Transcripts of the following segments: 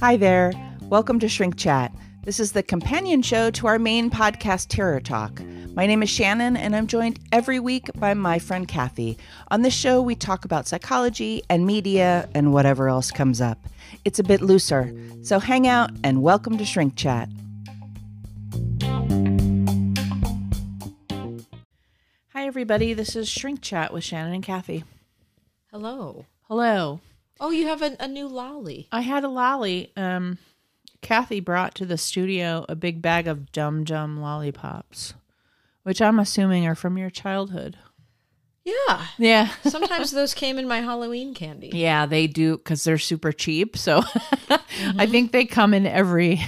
Hi there. Welcome to Shrink Chat. This is the companion show to our main podcast, Terror Talk. My name is Shannon, and I'm joined every week by my friend Kathy. On this show, we talk about psychology and media and whatever else comes up. It's a bit looser, so hang out and welcome to Shrink Chat. Hi, everybody. This is Shrink Chat with Shannon and Kathy. Hello. Hello. Oh, you have a, a new lolly. I had a lolly. Um, Kathy brought to the studio a big bag of Dum Dum lollipops, which I'm assuming are from your childhood. Yeah. Yeah. Sometimes those came in my Halloween candy. Yeah, they do because they're super cheap. So I think they come in every,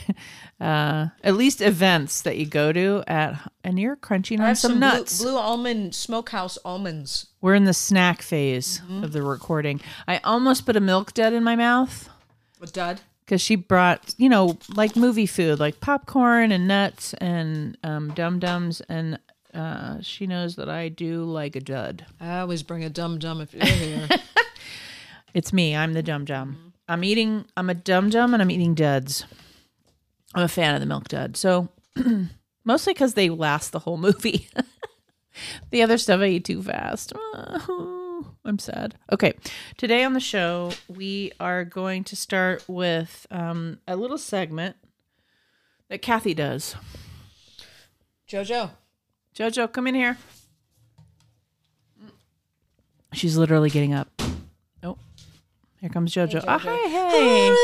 uh, at least events that you go to at, and you're crunching I on some, some nuts. Blue, blue almond smokehouse almonds. We're in the snack phase of the recording. I almost put a milk dud in my mouth. A dud. because she brought you know like movie food like popcorn and nuts and um, dum dums and uh, she knows that I do like a dud. I always bring a dum dum if you're here. It's me. I'm the dum dum. I'm eating. I'm a dum dum and I'm eating duds. I'm a fan of the milk dud. So mostly because they last the whole movie. the other stuff I eat too fast. I'm sad. Okay, today on the show we are going to start with um, a little segment that Kathy does. Jojo. Jojo, come in here. She's literally getting up. Oh, here comes Jojo. Oh, hi, hey.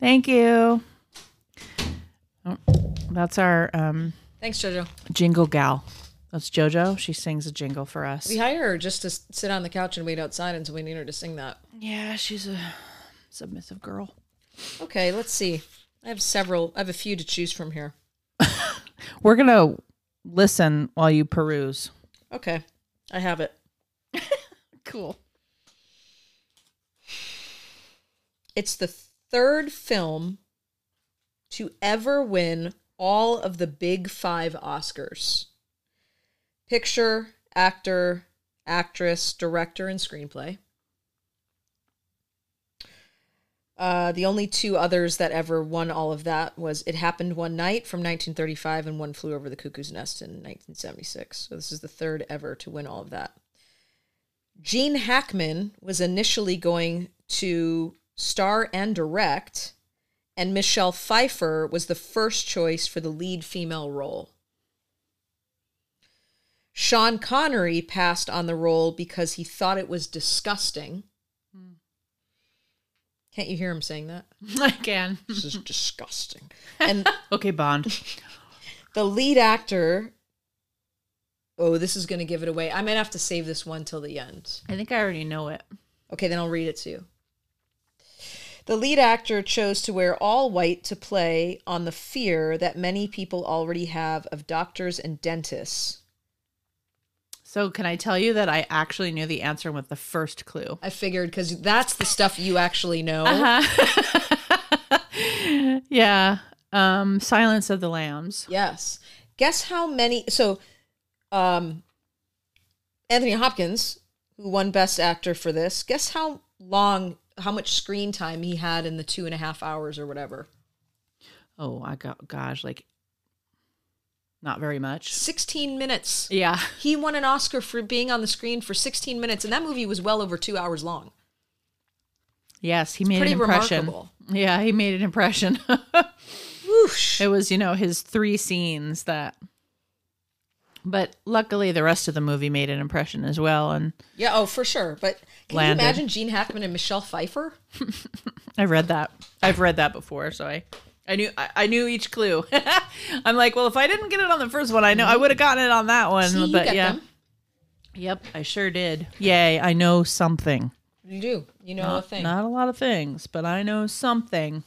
Thank you. Oh, that's our um, Thanks, Jojo. jingle gal. That's JoJo. She sings a jingle for us. We hire her just to sit on the couch and wait outside until we need her to sing that. Yeah, she's a submissive girl. Okay, let's see. I have several. I have a few to choose from here. We're gonna listen while you peruse. Okay, I have it. Cool. It's the third film to ever win all of the big five Oscars picture, actor, actress, director, and screenplay. Uh, the only two others that ever won all of that was It Happened One Night from 1935 and One Flew Over the Cuckoo's Nest in 1976. So this is the third ever to win all of that. Gene Hackman was initially going to star and direct, and Michelle Pfeiffer was the first choice for the lead female role. Sean Connery passed on the role because he thought it was disgusting. Can't you hear him saying that? I can. This is disgusting. And Okay, Bond. the lead actor. Oh, this is going to give it away. I might have to save this one till the end. I think I already know it. Okay, then I'll read it to you. The lead actor chose to wear all white to play on the fear that many people already have of doctors and dentists. So, can I tell you that I actually knew the answer with the first clue? I figured because that's the stuff you actually know. yeah. Um, Silence of the Lambs. Yes. Guess how many? So, um, Anthony Hopkins, who won Best Actor for this, guess how long, how much screen time he had in the two and a half hours or whatever? Oh, I got gosh, like not very much. 16 minutes. Yeah. He won an Oscar for being on the screen for 16 minutes, and that movie was well over two hours long. Yes, he made an impression. remarkable. Yeah, he made an impression. Whoosh. it was, you know, his three scenes that but luckily the rest of the movie made an impression as well and Yeah, oh, for sure. But can Landed. you imagine Gene Hackman and Michelle Pfeiffer? I read that. I've read that before, so I I knew I, I knew each clue. I'm like, well, if I didn't get it on the first one, I know I mm-hmm. would have gotten it on that one. See, but yeah. them. Yep, I sure did. Yay, I know something. You do. You know a thing. not a lot of things, but I know something.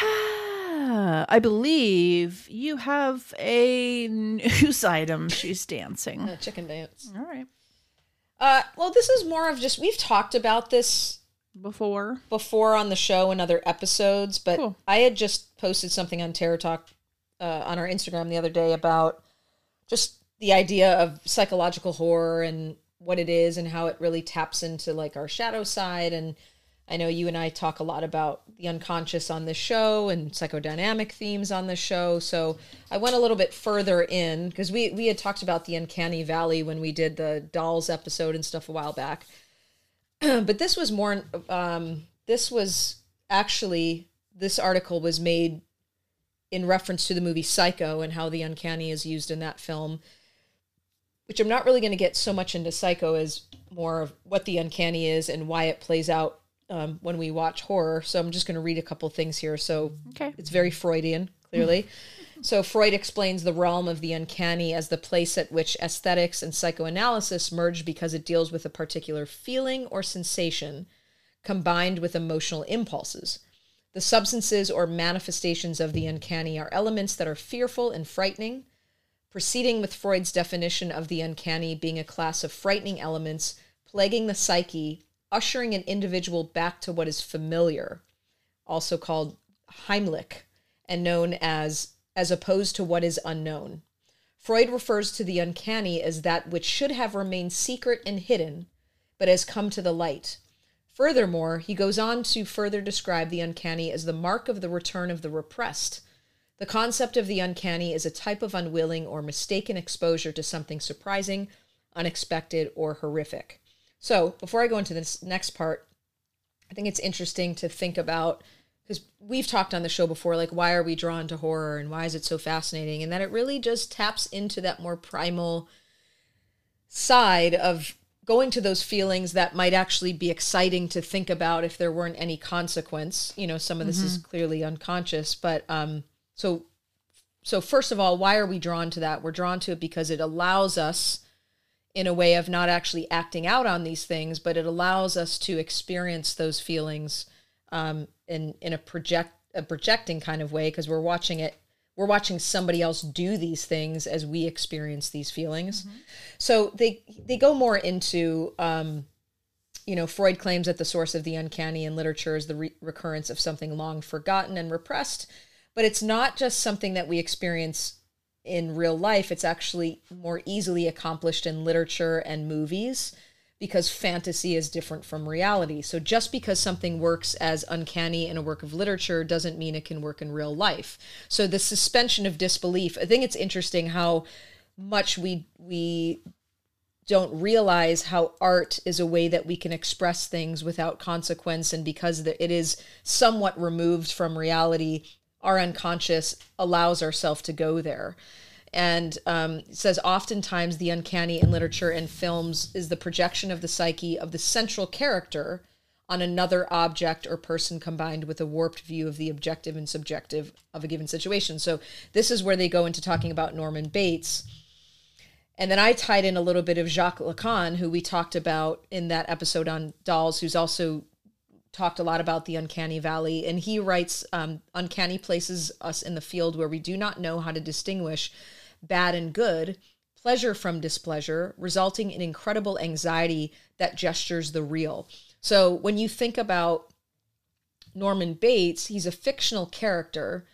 I believe you have a news item. She's dancing. Uh, chicken dance. All right. Uh, well, this is more of just we've talked about this Before. before on the show in other episodes, but Cool. I had just posted something on Terror Talk uh, on our Instagram the other day about just the idea of psychological horror and what it is and how it really taps into like our shadow side and I know you and I talk a lot about the unconscious on this show and psychodynamic themes on this show. So I went a little bit further in because we we had talked about the uncanny valley when we did the dolls episode and stuff a while back. but this was more um, this was actually this article was made in reference to the movie Psycho and how the uncanny is used in that film. Which I'm not really going to get so much into Psycho as more of what the uncanny is and why it plays out um, when we watch horror. So I'm just going to read a couple things here. So Okay. it's very Freudian, clearly. so Freud explains the realm of the uncanny as the place at which aesthetics and psychoanalysis merge because it deals with a particular feeling or sensation combined with emotional impulses. The substances or manifestations of the uncanny are elements that are fearful and frightening, proceeding with Freud's definition of the uncanny being a class of frightening elements plaguing the psyche, ushering an individual back to what is familiar, also called Heimlich, and known as as opposed to what is unknown. Freud refers to the uncanny as that which should have remained secret and hidden, but has come to the light. Furthermore, he goes on to further describe the uncanny as the mark of the return of the repressed. The concept of the uncanny is a type of unwilling or mistaken exposure to something surprising, unexpected, or horrific. So, before I go into this next part, I think it's interesting to think about because we've talked on the show before, like, why are we drawn to horror and why is it so fascinating? And that it really just taps into that more primal side of going to those feelings that might actually be exciting to think about if there weren't any consequence. You know, some of this is clearly unconscious, but um, so so first of all, why are we drawn to that? We're drawn to it because it allows us in a way of not actually acting out on these things, but it allows us to experience those feelings um, in in a project a projecting kind of way because we're watching it we're watching somebody else do these things as we experience these feelings. So they they go more into um, you know Freud claims that the source of the uncanny in literature is the re- recurrence of something long forgotten and repressed, but it's not just something that we experience in real life. It's actually more easily accomplished in literature and movies because fantasy is different from reality. So just because something works as uncanny in a work of literature doesn't mean it can work in real life. So the suspension of disbelief, I think it's interesting how much we we don't realize how art is a way that we can express things without consequence and because it is somewhat removed from reality our unconscious allows ourselves to go there and um, says oftentimes the uncanny in literature and films is the projection of the psyche of the central character on another object or person combined with a warped view of the objective and subjective of a given situation. So this is where they go into talking about Norman Bates. And then I tied in a little bit of Jacques Lacan, who we talked about in that episode on dolls, who's also talked a lot about the uncanny valley. And he writes, um, Uncanny places us in the field where we do not know how to distinguish bad and good, pleasure from displeasure, resulting in incredible anxiety that gestures the real. So when you think about Norman Bates, he's a fictional character,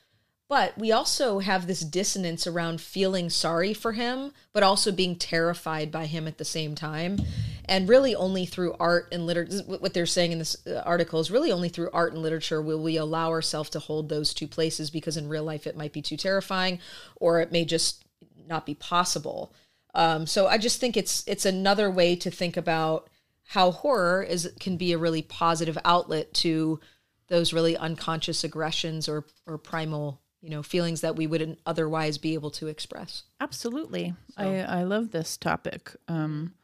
but we also have this dissonance around feeling sorry for him, but also being terrified by him at the same time. And really, only through art and literature, what they're saying in this uh, article is really only through art and literature will we allow ourselves to hold those two places because in real life it might be too terrifying or it may just not be possible. Um, so I just think it's it's another way to think about how horror is can be a really positive outlet to those really unconscious aggressions or or primal you know feelings that we wouldn't otherwise be able to express. Absolutely. I, I love this topic. Um,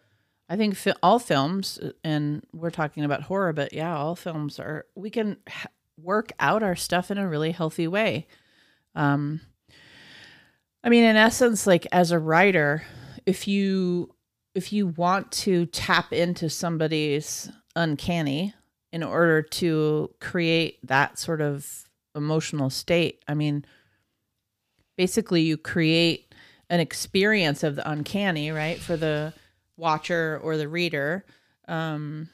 I think fi- all films, and we're talking about horror, but yeah, all films are, we can ha- work out our stuff in a really healthy way. Um, I mean, in essence, like as a writer, if you if you want to tap into somebody's uncanny in order to create that sort of emotional state, I mean, basically you create an experience of the uncanny, right, for the watcher or the reader. Um,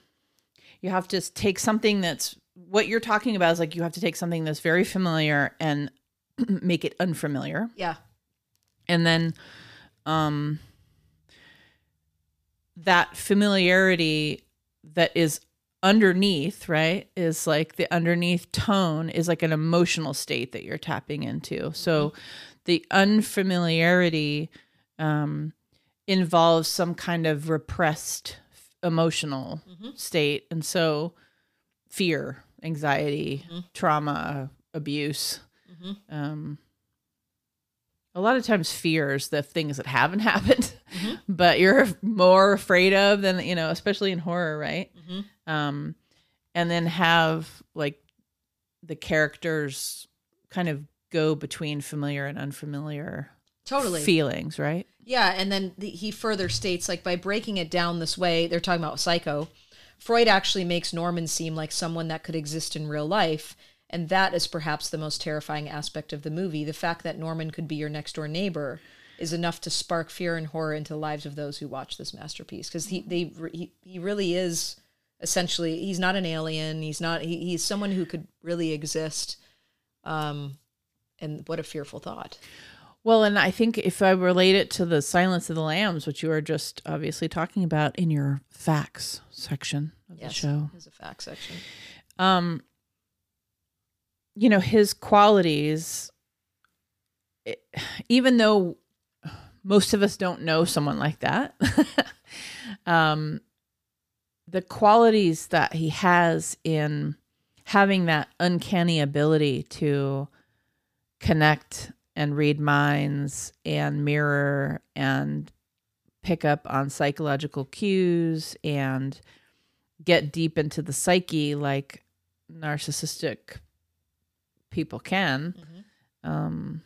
you have to take something that's what you're talking about is like you have to take something that's very familiar and make it unfamiliar Yeah. and then um that familiarity that is underneath, right, is like the underneath tone is like an emotional state that you're tapping into. So the unfamiliarity um, involves some kind of repressed emotional mm-hmm. state. And so fear, anxiety, mm-hmm. trauma, abuse. Mm-hmm. Um, a lot of times fears the things that haven't happened, but you're more afraid of than, you know, especially in horror, right? Um, and then have like the characters kind of go between familiar and unfamiliar Totally. feelings, right? Yeah, and then the, he further states like by breaking it down this way, they're talking about Psycho. Freud actually makes Norman seem like someone that could exist in real life, and that is perhaps the most terrifying aspect of the movie. The fact that Norman could be your next door neighbor is enough to spark fear and horror into the lives of those who watch this masterpiece because he they he, he really is essentially he's not an alien he's not he, he's someone who could really exist um and what a fearful thought Well, and I think if I relate it to the Silence of the Lambs, which you were just obviously talking about in your facts section of the show, is a fact section. Um, you know, his qualities, it- even though most of us don't know someone like that, um, the qualities that he has in having that uncanny ability to connect and read minds and mirror and pick up on psychological cues and get deep into the psyche like narcissistic people can um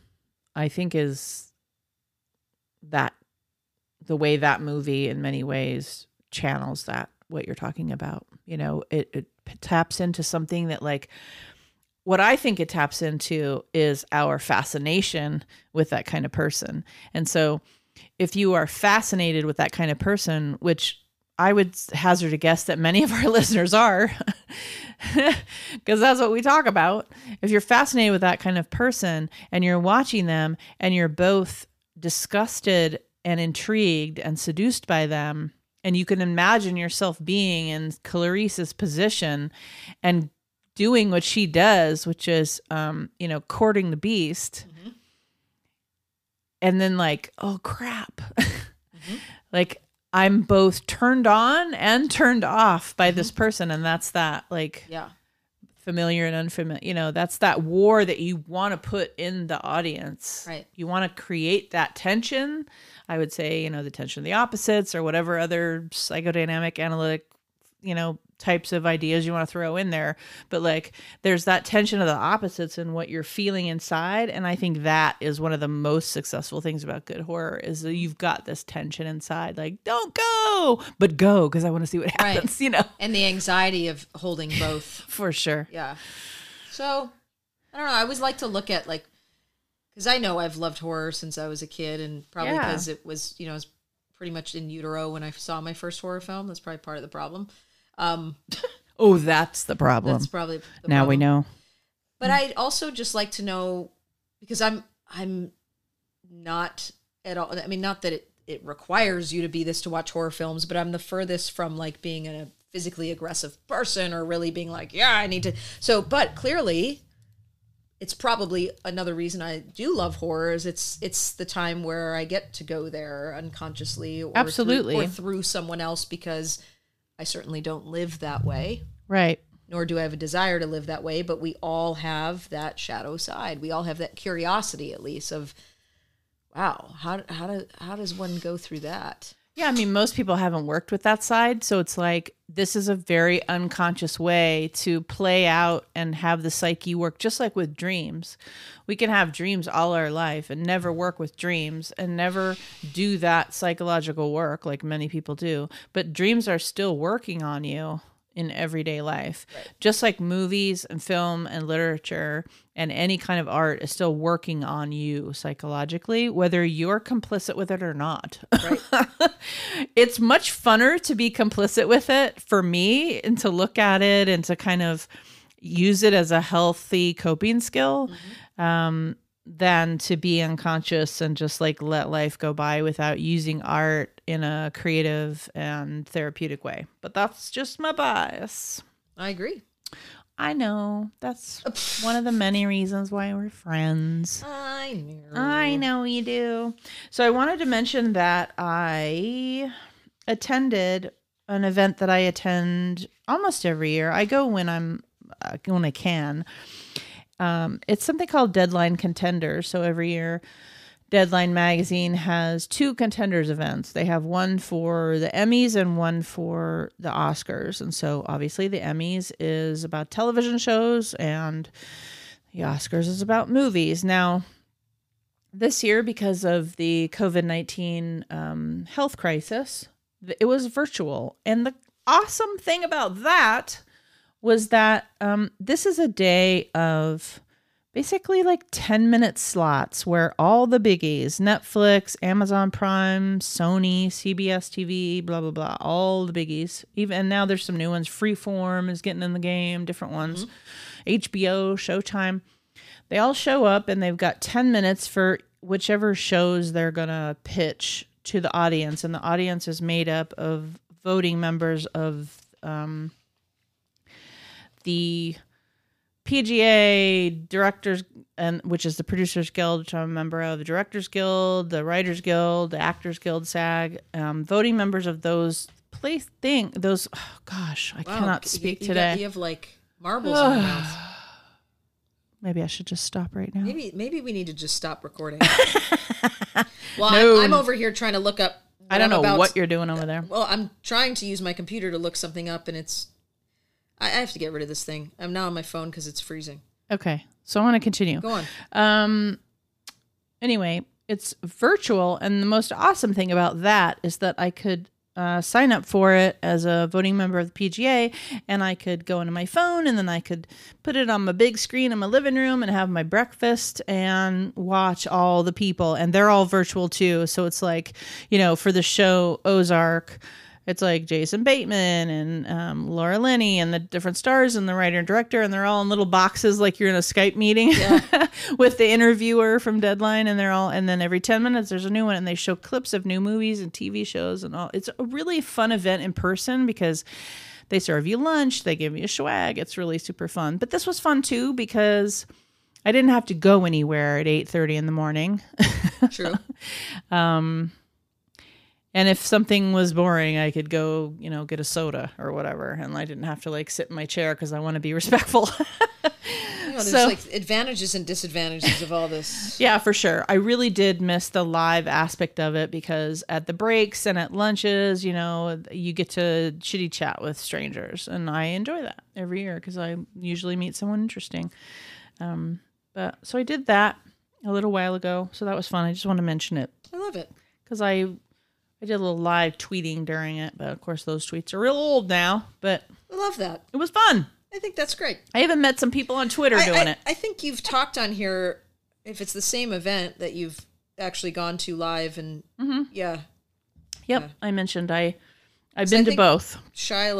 i think is that the way that movie in many ways channels that what you're talking about you know? It, it taps into something that like what I think it taps into is our fascination with that kind of person. And so if you are fascinated with that kind of person, which I would hazard a guess that many of our listeners are, because that's what we talk about. If you're fascinated with that kind of person and you're watching them and you're both disgusted and intrigued and seduced by them, and you can imagine yourself being in Clarice's position and doing what she does, which is, um, you know, courting the beast, and then like, oh crap, like I'm both turned on and turned off by this person, and that's that like yeah familiar and unfamiliar. You know, that's that war that you want to put in the audience. Right. You want to create that tension. I would say, you know, the tension of the opposites or whatever other psychodynamic analytic, you know, types of ideas you want to throw in there. But like there's that tension of the opposites and what you're feeling inside. And I think that is one of the most successful things about good horror is that you've got this tension inside. Like, don't go, but go because I want to see what Right. happens, you know, and the anxiety of holding both for sure. yeah so i don't know i always like to look at like because i know i've loved horror since i was a kid and probably Yeah. because it was you know i was pretty much in utero when i saw my first horror film that's probably part of the problem um Oh, that's the problem. that's probably the now we know. But I'd also just like to know because I'm I'm not at all. I mean, not that it it requires you to be this to watch horror films, but I'm the furthest from like being a physically aggressive person or really being like, yeah, I need to. So, but clearly, it's probably another reason I do love horror is it's it's the time where I get to go there unconsciously or Absolutely. through, or through someone else because I certainly don't live that way Right. nor do I have a desire to live that way, but we all have that shadow side. We all have that curiosity, at least, of wow, how how do how does one go through that? Yeah, I mean, most people haven't worked with that side. So it's like this is a very unconscious way to play out and have the psyche work, just like with dreams. We can have dreams all our life and never work with dreams and never do that psychological work like many people do. But dreams are still working on you in everyday life. Just like movies and film and literature and any kind of art is still working on you psychologically, whether you're complicit with it or not. it's much funner to be complicit with it for me and to look at it and to kind of use it as a healthy coping skill um, than to be unconscious and just like let life go by without using art in a creative and therapeutic way. But that's just my bias. I agree. I know. That's one of the many reasons why we're friends. I know. I know you do. So I wanted to mention that I attended an event that I attend almost every year. I go when I'm uh, when I can. Um, it's something called Deadline Contenders. So every year, Deadline Magazine has two contenders events. They have one for the Emmys and one for the Oscars. And so obviously, the Emmys is about television shows, and the Oscars is about movies. Now, this year, because of the COVID 19 um, health crisis, it was virtual. And the awesome thing about that was that um, this is a day of basically like 10 minute slots where all the biggies Netflix, Amazon Prime, Sony, CBS TV, blah, blah, blah, all the biggies. Even and now there's some new ones. Freeform is getting in the game, different ones. HBO, Showtime. They all show up and they've got 10 minutes for whichever shows they're going to pitch to the audience. And the audience is made up of voting members of um, the PGA directors and which is the Producers Guild, which I'm a member of, the Directors Guild, the Writers Guild, the Actors Guild, SAG, um, voting members of those place thing those. Oh gosh, I Wow, cannot you- speak you today. Got, you have like marbles in your mouth. Maybe I should just stop right now. Maybe maybe we need to just stop recording. well, No. I'm, I'm over here trying to look up. I don't I'm know about- what you're doing over there. Well, I'm trying to use my computer to look something up, and it's. I, I have to get rid of this thing. I'm now on my phone because it's freezing. Okay, so I want to continue. Go on. Um. Anyway, it's virtual, and the most awesome thing about that is that I could uh, sign up for it as a voting member of the PGA, and I could go into my phone, and then I could put it on my big screen in my living room and have my breakfast and watch all the people, and they're all virtual too. So it's like, you know, for the show Ozark. It's like Jason Bateman and um, Laura Linney and the different stars and the writer and director, and they're all in little boxes like you're in a Skype meeting with the interviewer from Deadline, and they're all. And then every ten minutes there's a new one, and they show clips of new movies and TV shows and all. It's a really fun event in person because they serve you lunch, they give you a swag. It's really super fun. But this was fun too because I didn't have to go anywhere at eight thirty in the morning. True. And if something was boring, I could go, you know, get a soda or whatever, and I didn't have to like sit in my chair because I want to be respectful. You know, there's So- like advantages and disadvantages of all this. yeah, for sure. I really did miss the live aspect of it because at the breaks and at lunches, you know, you get to chitty chat with strangers, and I enjoy that every year because I usually meet someone interesting. Um, but so I did that a little while ago, so that was fun. I just want to mention it I love it. because I I did a little live tweeting during it, but of course those tweets are real old now. But I love that. it was fun. I think that's great. I even met some people on Twitter I, doing I, it. I think you've talked on here if it's the same event that you've actually gone to live and Mm-hmm. yeah, Yep, I mentioned I I've been to both. Shia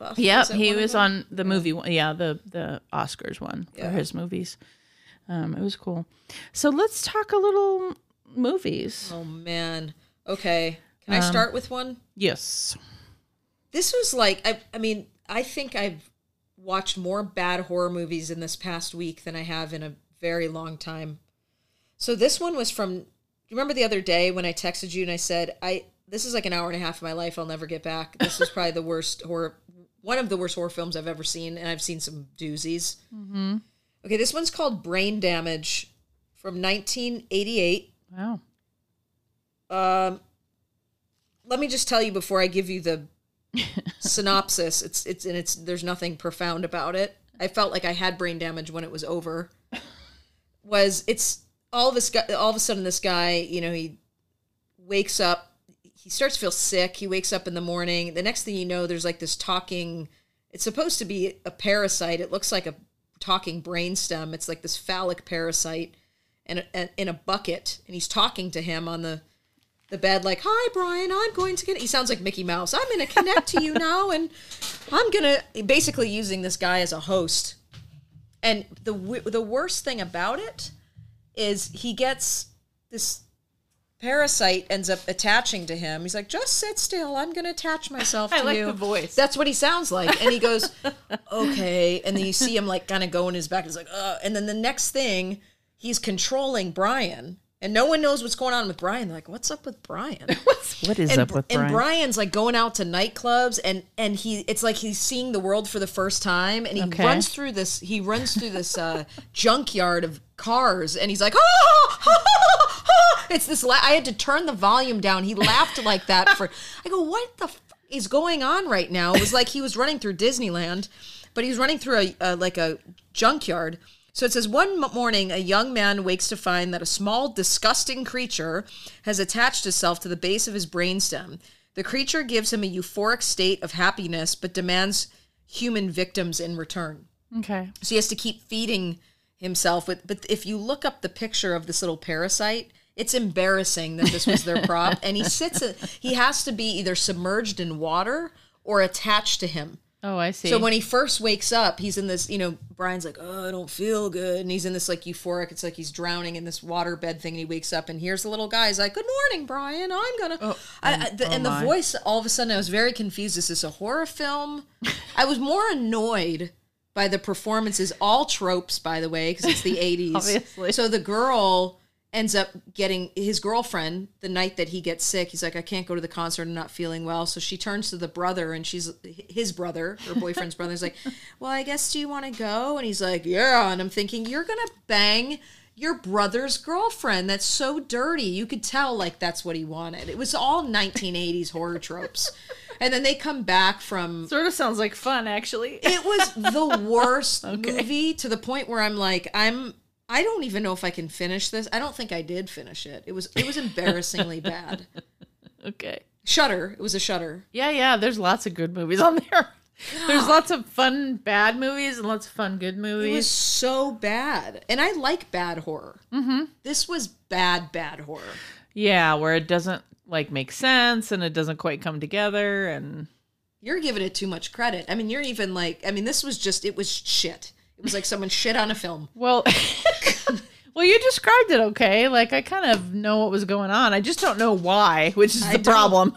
LaBeouf. Yep, he was on the movie one. Yeah, the the Oscars one Yeah. for his movies. Um, it was cool. So let's talk a little movies. Oh man. Okay. Can Um, I start with one? Yes. This was like I I mean, I think I've watched more bad horror movies in this past week than I have in a very long time. So this one was from you remember the other day when I texted you and I said, I this is like an hour and a half of my life I'll never get back. This is probably the worst horror one of the worst horror films I've ever seen, and I've seen some doozies. Mm-hmm. Okay, this one's called Brain Damage from 1988. Wow. Um, let me just tell you before I give you the synopsis. It's it's and it's there's nothing profound about it. I felt like I had brain damage when it was over. Was it's all this guy? All of a sudden, this guy, you know, he wakes up. He starts to feel sick. He wakes up in the morning. The next thing you know, there's like this talking. It's supposed to be a parasite. It looks like a talking brainstem. It's like this phallic parasite, and in a bucket, and he's talking to him on the the bed like hi brian i'm going to get he sounds like mickey mouse i'm going to connect to you now and i'm going to basically using this guy as a host and the the worst thing about it is he gets this parasite ends up attaching to him. He's like, just sit still. I'm going to attach myself I to like you. the voice. That's what he sounds like. And he goes, okay. And then you see him like kind of go in his back. He's like, uh. And then the next thing, he's controlling Brian. And no one knows what's going on with Brian. They're like, what's up with Brian? what is and, up with Brian? and Brian's like going out to nightclubs and and he it's like he's seeing the world for the first time and he Okay. runs through this he runs through this uh junkyard of cars and he's like ah, ah, ah, ah." it's this la- I had to turn the volume down he laughed like that for I go what the f- is going on right now it was like he was running through Disneyland but he was running through a, a like a junkyard so it says one morning, a young man wakes to find that a small, disgusting creature has attached itself to the base of his brainstem. The creature gives him a euphoric state of happiness, but demands human victims in return. okay. So he has to keep feeding himself with. But if you look up the picture of this little parasite, it's embarrassing that this was their prop. And he sits. He has to be either submerged in water or attached to him. Oh, I see. So when he first wakes up, he's in this, you know, Brian's like, oh, I don't feel good. And he's in this like euphoric, it's like he's drowning in this waterbed thing. And he wakes up and here's the little guy. He's like, good morning, Brian. I'm going to. Oh, I, oh, I, the, oh and the my. voice, all of a sudden, I was very confused. Is this a horror film? I was more annoyed by the performances, all tropes, by the way, because it's the 80s. Obviously. So the girl ends up getting his girlfriend the night that he gets sick. He's like, I can't go to the concert. I'm not feeling well. So she turns to the brother, and she's his brother, her boyfriend's brother. Is like, Well, I guess do you want to go? And he's like, Yeah. And I'm thinking, You're gonna bang your brother's girlfriend. That's so dirty. You could tell like that's what he wanted. It was all 1980s horror tropes. And then they come back from sort of sounds like fun, actually. it was the worst movie to the point where I'm like, I'm I don't even know if I can finish this. I don't think I did finish it. It was it was embarrassingly bad. okay. Shudder. It was a Shudder. Yeah, yeah. There's lots of good movies on there. There's lots of fun bad movies and lots of fun good movies. It was so bad. And I like bad horror. Mm-hmm. This was bad, bad horror. yeah, where it doesn't like make sense and it doesn't quite come together and You're giving it too much credit. I mean, you're even like I mean, this was just it was shit. It was like someone shit on a film. well Well, you described it okay. Like I kind of know what was going on. I just don't know why, which is I the don't. problem.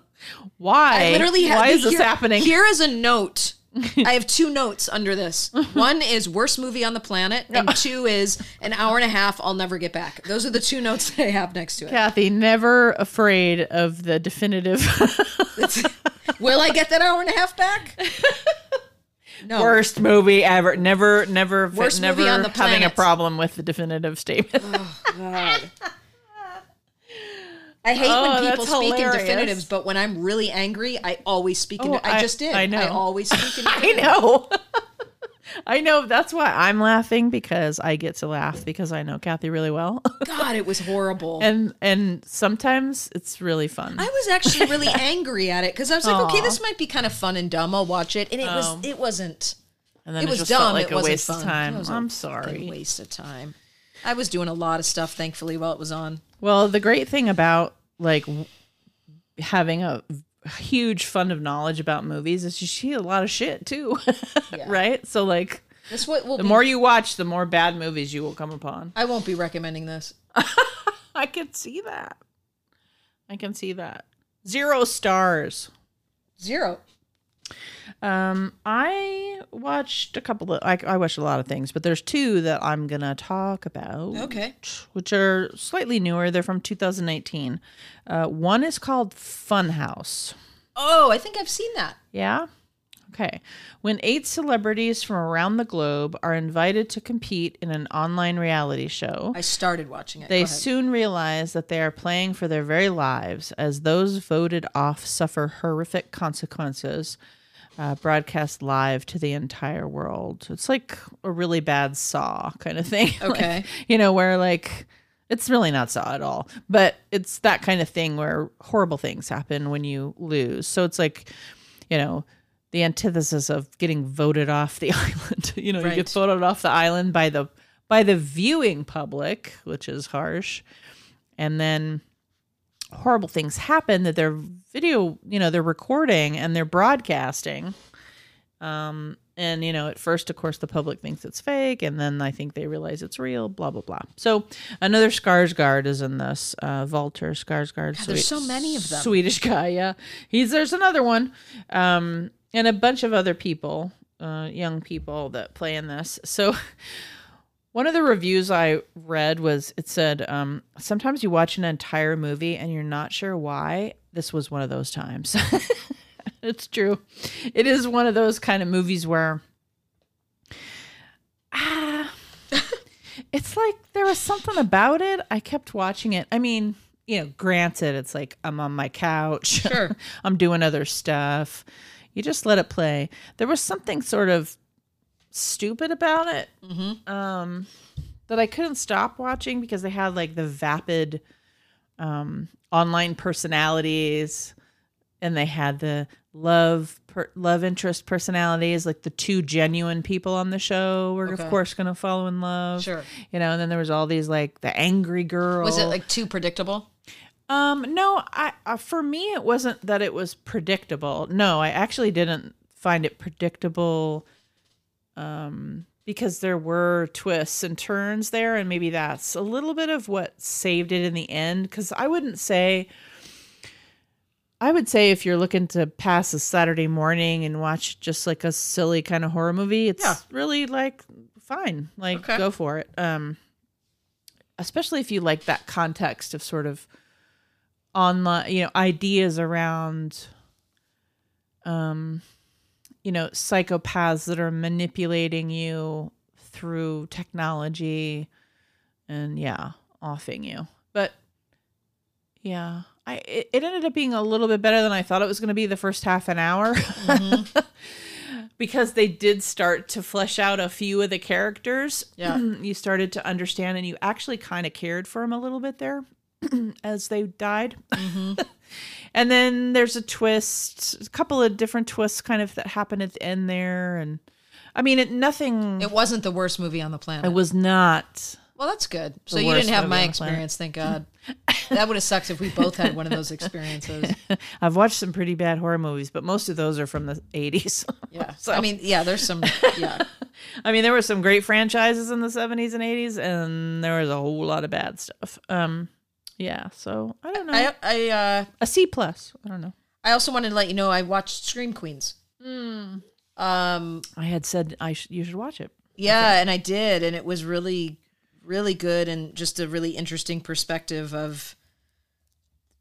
why? I literally why is this happening? Here is a note. I have two notes under this. One is worst movie on the planet, and two is an hour and a half. I'll never get back. Those are the two notes that I have next to it. Kathy, never afraid of the definitive Will I get that hour and a half back? No. worst movie ever. Never, never, Worst never movie on the having a problem with the definitive statement. Oh, God. I hate Oh, when people that's speak in definitives, but when I'm really angry, I always speak in. Oh, I, I- just did. I know. I always speak in. I know. I know. That's why I'm laughing because I get to laugh because I know Kathy really well, God, it was horrible. and and sometimes it's really fun. I was actually really angry at it because I was like, okay, this might be kind of fun and dumb. I'll watch it, and it Oh. was. It wasn't. and then It it, was just dumb. felt like it a wasn't waste fun. of time. It was a I'm sorry. Waste of time. I was doing a lot of stuff, thankfully, while it was on. Well, the great thing about like having a huge fund of knowledge about movies is see a lot of shit too, Yeah. right? So like That's what will the be. more you watch, the more bad movies you will come upon. I won't be recommending this. I can see that. I can see that. Zero stars. Zero. Um, I watched a couple of. I, I watched a lot of things, but there's two that I'm gonna talk about. Okay. Which are slightly newer. They're from 2019. Uh, one is called Funhouse. Oh, I think I've seen that. Yeah. Okay. When eight celebrities from around the globe are invited to compete in an online reality show, I started watching it. they soon realize that they are playing for their very lives as those voted off suffer horrific consequences uh, broadcast live to the entire world. It's like a really bad Saw kind of thing. Like, Okay. you know, where like it's really not Saw at all, but it's that kind of thing where horrible things happen when you lose. So it's like, you know, the antithesis of getting voted off the island. you know, you get voted off the island by the by the viewing public, which is harsh. And then horrible things happen that they're video, you know, they're recording and they're broadcasting. Um and you know, at first, of course, the public thinks it's fake, and then I think they realize it's real. Blah blah blah. So another Skarsgård is in this. Uh, Walter Skarsgård. there's so many of them. Swedish guy. Yeah, he's there's another one, um, and a bunch of other people, uh, young people that play in this. So. One of the reviews I read was it said, um, sometimes you watch an entire movie and you're not sure why. This was one of those times. it's true. It is one of those kind of movies where ah, it's like there was something about it. I kept watching it. I mean, you know, granted, it's like I'm on my couch, Sure. I'm doing other stuff. You just let it play. There was something sort of stupid about it um, that I couldn't stop watching because they had like the vapid um, online personalities and they had the love per- love interest personalities like the two genuine people on the show were Okay. of course going to fall in love Sure. you know and then there was all these like the angry girl Was it like too predictable? um, no, I uh, for me it wasn't that it was predictable. No, I actually didn't find it predictable um because there were twists and turns there and maybe that's a little bit of what saved it in the end cuz I wouldn't say I would say if you're looking to pass a Saturday morning and watch just like a silly kind of horror movie, it's Yeah. really like fine. Like Okay. go for it. Um especially if you like that context of sort of online you know ideas around um you know psychopaths that are manipulating you through technology and yeah offing you. But yeah i it, it ended up being a little bit better than i thought it was going to be the first half an hour. Because they did start to flesh out a few of the characters. Yeah. you started to understand and you actually kind of cared for them a little bit there as they died mm-hmm. and then there's a twist a couple of different twists kind of that happen at the end there and i mean it nothing It wasn't the worst movie on the planet. it was not well, that's good. So you didn't have my on the planet. experience, thank God. that would have sucked if we both had one of those experiences. i've watched some pretty bad horror movies but most of those are from the 80s Yeah. So- I mean, yeah, there's some. Yeah. I mean, there were some great franchises in the 70s and 80s, and there was a whole lot of bad stuff. Um, yeah, so I don't know. I I uh, a C plus. I don't know. I also wanted to let you know I watched Scream Queens. Hmm. Um. I had said I sh- you should watch it. Yeah, and I did, and it was really, really good, and just a really interesting perspective of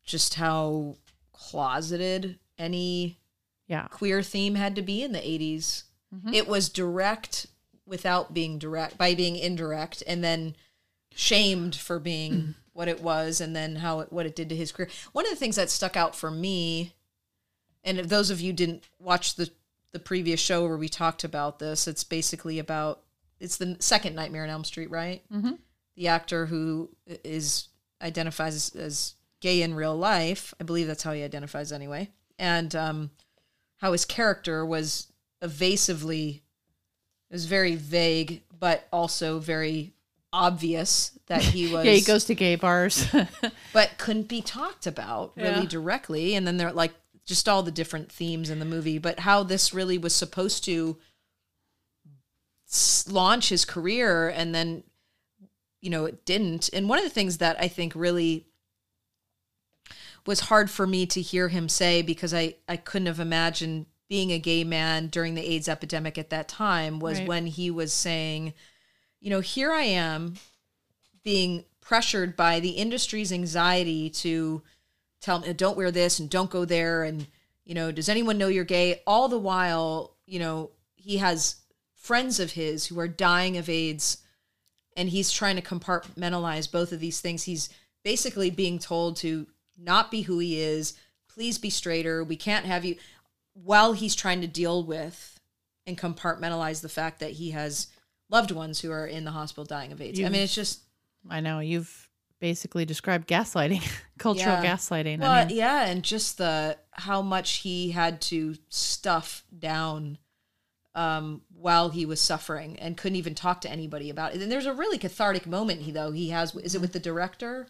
just how closeted any Yeah, queer theme had to be in the 80s. Mm-hmm. It was direct without being direct, by being indirect, and then shamed for being what it was, and then how it, what it did to his career. One of the things that stuck out for me, and if those of you didn't watch the the previous show where we talked about this, it's basically about it's the second Nightmare on Elm Street, right? Mhm. The actor who is identifies as, as gay in real life, I believe that's how he identifies anyway, and um, how his character was evasively, it was very vague, but also very obvious that he was yeah. He goes to gay bars. but couldn't be talked about really Yeah. directly. And then there are like just all the different themes in the movie, but how this really was supposed to launch his career and then you know it didn't. And one of the things that I think really was hard for me to hear him say because I I couldn't have imagined being a gay man during the AIDS epidemic at that time was Right. when he was saying, you know, here I am being pressured by the industry's anxiety to tell me don't wear this and don't go there. And you know does anyone know you're gay? All the while you know he has friends of his who are dying of aids and he's trying to compartmentalize both of these things. He's basically being told to not be who he is. Please be straighter. We can't have you while he's trying to deal with and compartmentalize the fact that he has loved ones who are in the hospital dying of aids i You've- mean it's just I know you've basically described gaslighting, cultural Yeah. gaslighting. Well, I mean, yeah, and just the how much he had to stuff down um, while he was suffering and couldn't even talk to anybody about it. And there's a really cathartic moment he though he has. Is it with the director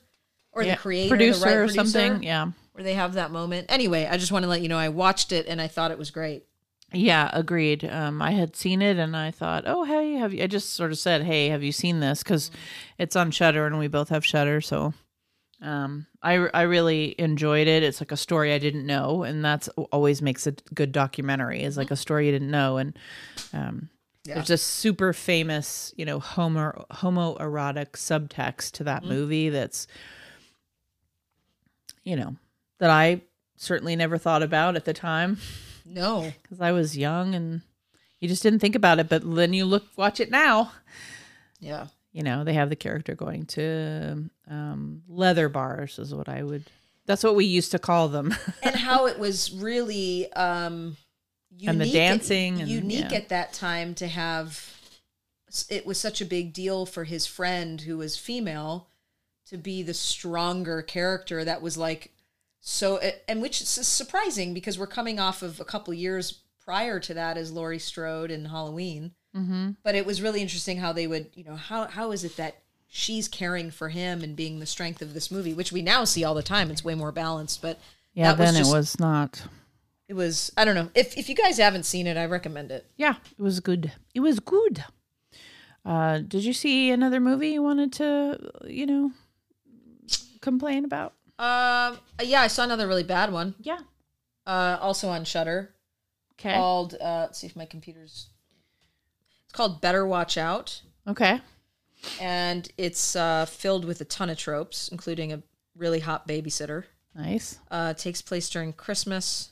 or yeah, the creator, producer the right or producer, something. Yeah. where they have that moment? Anyway, I just want to let you know I watched it and I thought it was great. Yeah, agreed. Um, I had seen it and I thought, oh, hey, have you? I just sort of said, hey, have you seen this? Because it's on Shudder and we both have Shudder, so um, I I really enjoyed it. It's like a story I didn't know, and that's always makes a good documentary. Is like a story you didn't know, and um, Yeah. there's a super famous, you know, homo homoerotic subtext to that movie that's, you know, that I certainly never thought about at the time No. because I was young and you just didn't think about it. But then you look, watch it now. Yeah. You know, they have the character going to um, leather bars, is what I would. That's what we used to call them. and how it was really um unique And the at- and- unique yeah. at that time to have it was such a big deal for his friend who was female to be the stronger character that was like so and which is surprising because we're coming off of a couple years prior to that as Laurie Strode in Halloween mm-hmm. but it was really interesting how they would you know how how is it that she's caring for him and being the strength of this movie which we now see all the time it's way more balanced but Yeah, that was then just- it was not. it was I don't know. If if you guys haven't seen it, I recommend it. Yeah, it was good. It was good. Uh, did you see another movie you wanted to, you know, complain about? Um yeah, I saw another really bad one. Yeah. Uh also on Shudder Okay. called uh let's see if my computer's It's called Better Watch Out okay. and it's uh filled with a ton of tropes including a really hot babysitter. Nice. Uh takes place during Christmas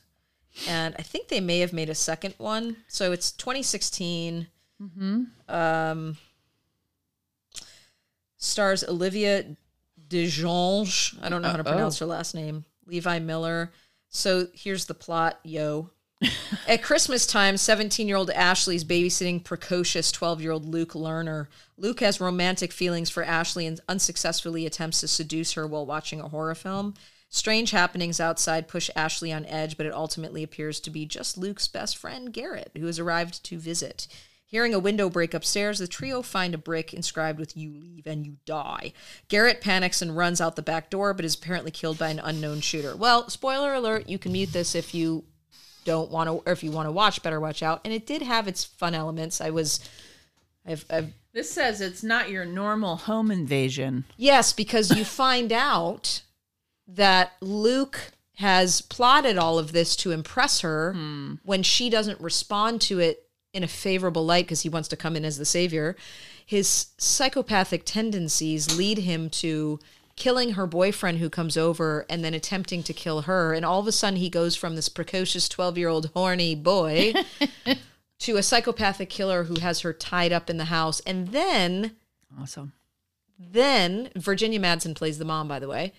and I think they may have made a second one. So it's 2016. Mm-hmm. Um stars Olivia DeJonge. I don't know how to pronounce her last name. Levi Miller. So here's the plot, yo. At Christmas time, 17 year old Ashley is babysitting precocious 12 year old Luke Lerner. Luke has romantic feelings for Ashley and unsuccessfully attempts to seduce her while watching a horror film. Strange happenings outside push Ashley on edge, but it ultimately appears to be just Luke's best friend, Garrett, who has arrived to visit. Hearing a window break upstairs, the trio find a brick inscribed with You leave and you die. Garrett panics and runs out the back door, but is apparently killed by an unknown shooter. Well, spoiler alert, you can mute this if you don't want to, or if you want to watch, better watch out. And it did have its fun elements. I was, I've, I've This says it's not your normal home invasion. Yes, because you find out that Luke has plotted all of this to impress her hmm. when she doesn't respond to it in a favorable light because he wants to come in as the savior. His psychopathic tendencies lead him to killing her boyfriend who comes over and then attempting to kill her. And all of a sudden, he goes from this precocious 12 year old horny boy to a psychopathic killer who has her tied up in the house. And then Awesome. then Virginia Madsen plays the mom, by the way,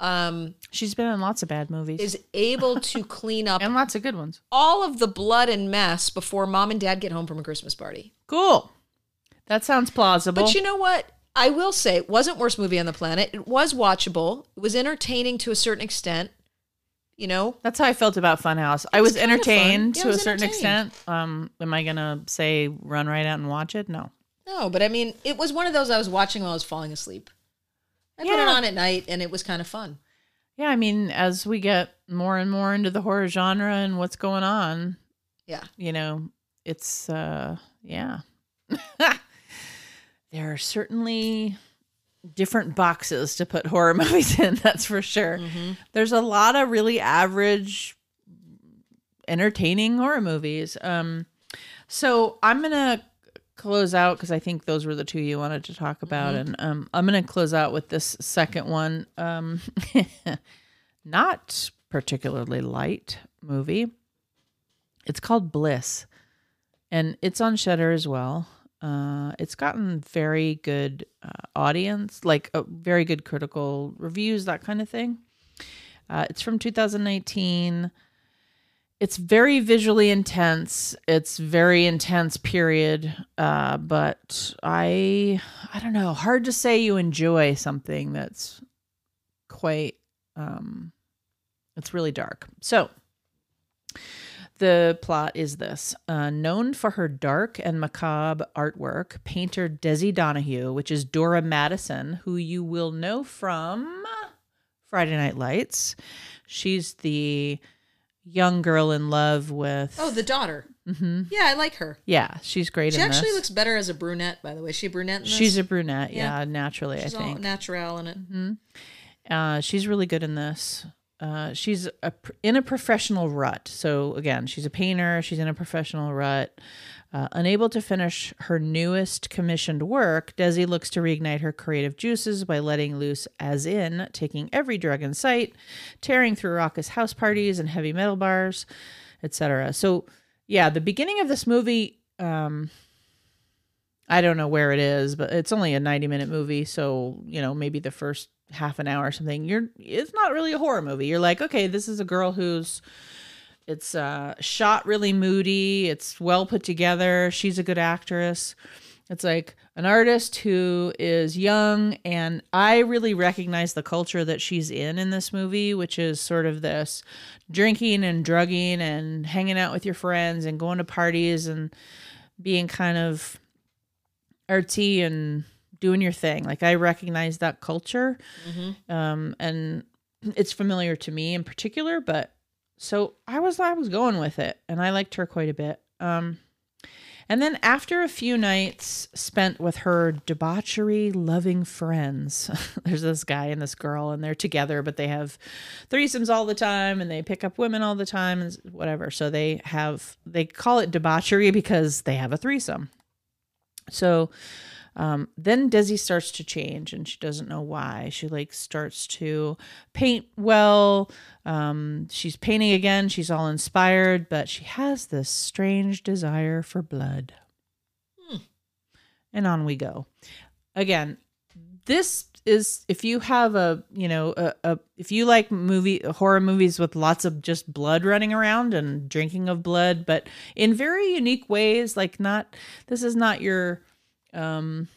um, She's been in lots of bad movies is able to clean up and lots of good ones. all of the blood and mess before mom and dad get home from a Christmas party. Cool. That sounds plausible. But you know what? I will say it wasn't worst movie on the planet. It was watchable. It was entertaining to a certain extent. You know, That's how I felt about Funhouse. I was, entertained Yeah, to a certain extent. Um, am I gonna say run right out and watch it? No. no, but I mean, it was one of those I was watching while I was falling asleep. I put it on at night, and it was kind of fun. Yeah, I mean, as we get more and more into the horror genre and what's going on, Yeah, you know, it's uh yeah. there are certainly different boxes to put horror movies in, that's for sure. There's a lot of really average entertaining horror movies. Um so I'm going to close out cuz I think those were the two you wanted to talk about and um I'm going to close out with this second one. Um not particularly light movie. It's called Bliss, and it's on Shudder as well. Uh, it's gotten very good uh, audience, like uh, very good critical reviews, that kind of thing. Uh, it's from 2019. It's very visually intense. It's very intense, period. Uh, but I, I don't know. Hard to say you enjoy something that's quite um, it's really dark. So, the plot is this uh, known for her dark and macabre artwork, painter Desi Donahue, which is Dora Madison, who you will know from Friday Night Lights. She's the young girl in love with. Oh, the daughter. Mm-hmm. Yeah, I like her. Yeah, she's great She actually this. looks better as a brunette, by the way. Is she a brunette in this? she's a brunette. Yeah. Yeah, naturally, She's I all think. natural in it. Uh, she's really good in this. Uh, she's a, in a professional rut. So again, she's a painter. She's in a professional rut. Uh, unable to finish her newest commissioned work, Desi looks to reignite her creative juices by letting loose, as in taking every drug in sight, tearing through raucous house parties and heavy metal bars, etc. So, yeah, the beginning of this movie, um, I don't know where it is, but it's only a 90 minute movie. So, you know, maybe the first half an hour or something, you're, it's not really a horror movie. You're like, okay, this is a girl who's, it's uh, shot really moody. It's well put together. She's a good actress. It's like an artist who is young, and I really recognize the culture that she's in in this movie, which is sort of this drinking and drugging and hanging out with your friends and going to parties and being kind of artsy and doing your thing. Like I recognize that culture, um, and it's familiar to me in particular. But so I was I was going with it, and I liked her quite a bit. Um, and then after a few nights spent with her debauchery loving friends, there's this guy and this girl, and they're together, but they have threesomes all the time and they pick up women all the time and whatever. So they have, they call it debauchery because they have a threesome. So um, then Desi starts to change and she doesn't know why. She like starts to paint well. Um, she's painting again. She's all inspired, but she has this strange desire for blood. And on we go. Again, this is if you have a you know a, a if you like movie horror movies with lots of just blood running around and drinking of blood but in very unique ways like not this is not your um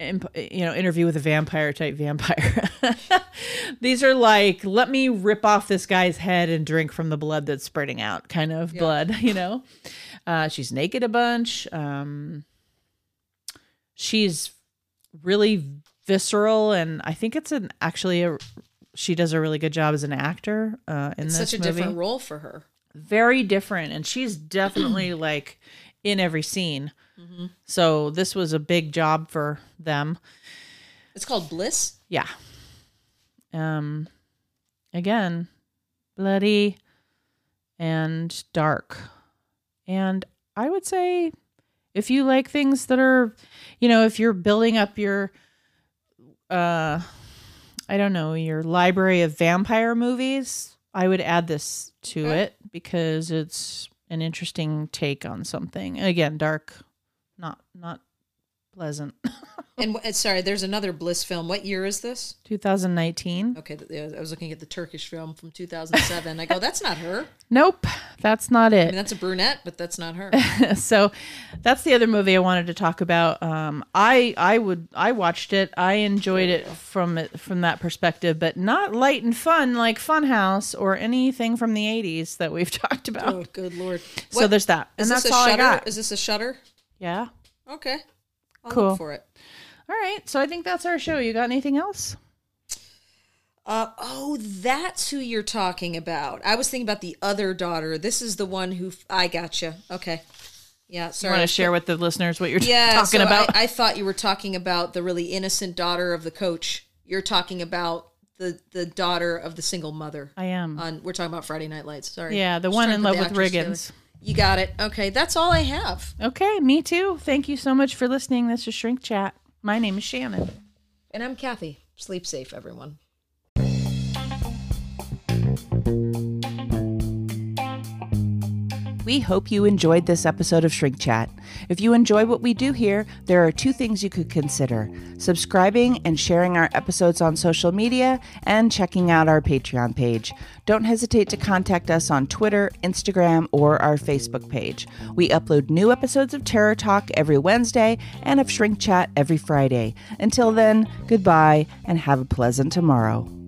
imp- you know interview with a vampire type vampire. These are like let me rip off this guy's head and drink from the blood that's spreading out kind of blood you know? Uh she's naked a bunch. Um she's really visceral and i think it's an actually a she does a really good job as an actor uh in It's this such a movie. different role for her. very different and she's definitely like in every scene Mm-hmm. so this was a big job for them It's called Bliss. yeah um again bloody and dark and i would say if you like things that are you know if you're building up your uh i don't know your library of vampire movies i would add this to it because it's an interesting take on something again dark not not pleasant And sorry, there's another Bliss film. What year is this? 2019 Okay, th- I was looking at the Turkish film from 2007. I go, that's not her. nope that's not I it mean, that's a brunette, but that's not her. so that's the other movie I wanted to talk about. Um, I I would I watched it. I enjoyed it from it from that perspective, but not light and fun like Funhouse or anything from the '80s that we've talked about. Oh, good lord. so What- there's that, and is that's this a all Shudder? I got. Is this a Shudder? Yeah. Okay. I'll Cool. for it. All right. So I think that's our show. You got anything else? Uh, oh, that's who you're talking about. I was thinking about the other daughter. This is the one who f- I gotcha. Okay. Yeah, You sorry. want to share with the listeners what you're Yeah, talking so about? I, I thought you were talking about the really innocent daughter of the coach. You're talking about the the daughter of the single mother. I am. On we're talking about Friday Night Lights. Sorry. Yeah, the Just one in love with Riggins. together. You got it. Okay, that's all I have. Okay, me too. Thank you so much for listening. This is Shrink Chat. My name is Shannon. And I'm Kathy. Sleep safe, everyone. We hope you enjoyed this episode of Shrink Chat. If you enjoy what we do here, there are two things you could consider subscribing and sharing our episodes on social media, and checking out our Patreon page. Don't hesitate to contact us on Twitter, Instagram, or our Facebook page. We upload new episodes of Terror Talk every Wednesday and of Shrink Chat every Friday. Until then, goodbye and have a pleasant tomorrow.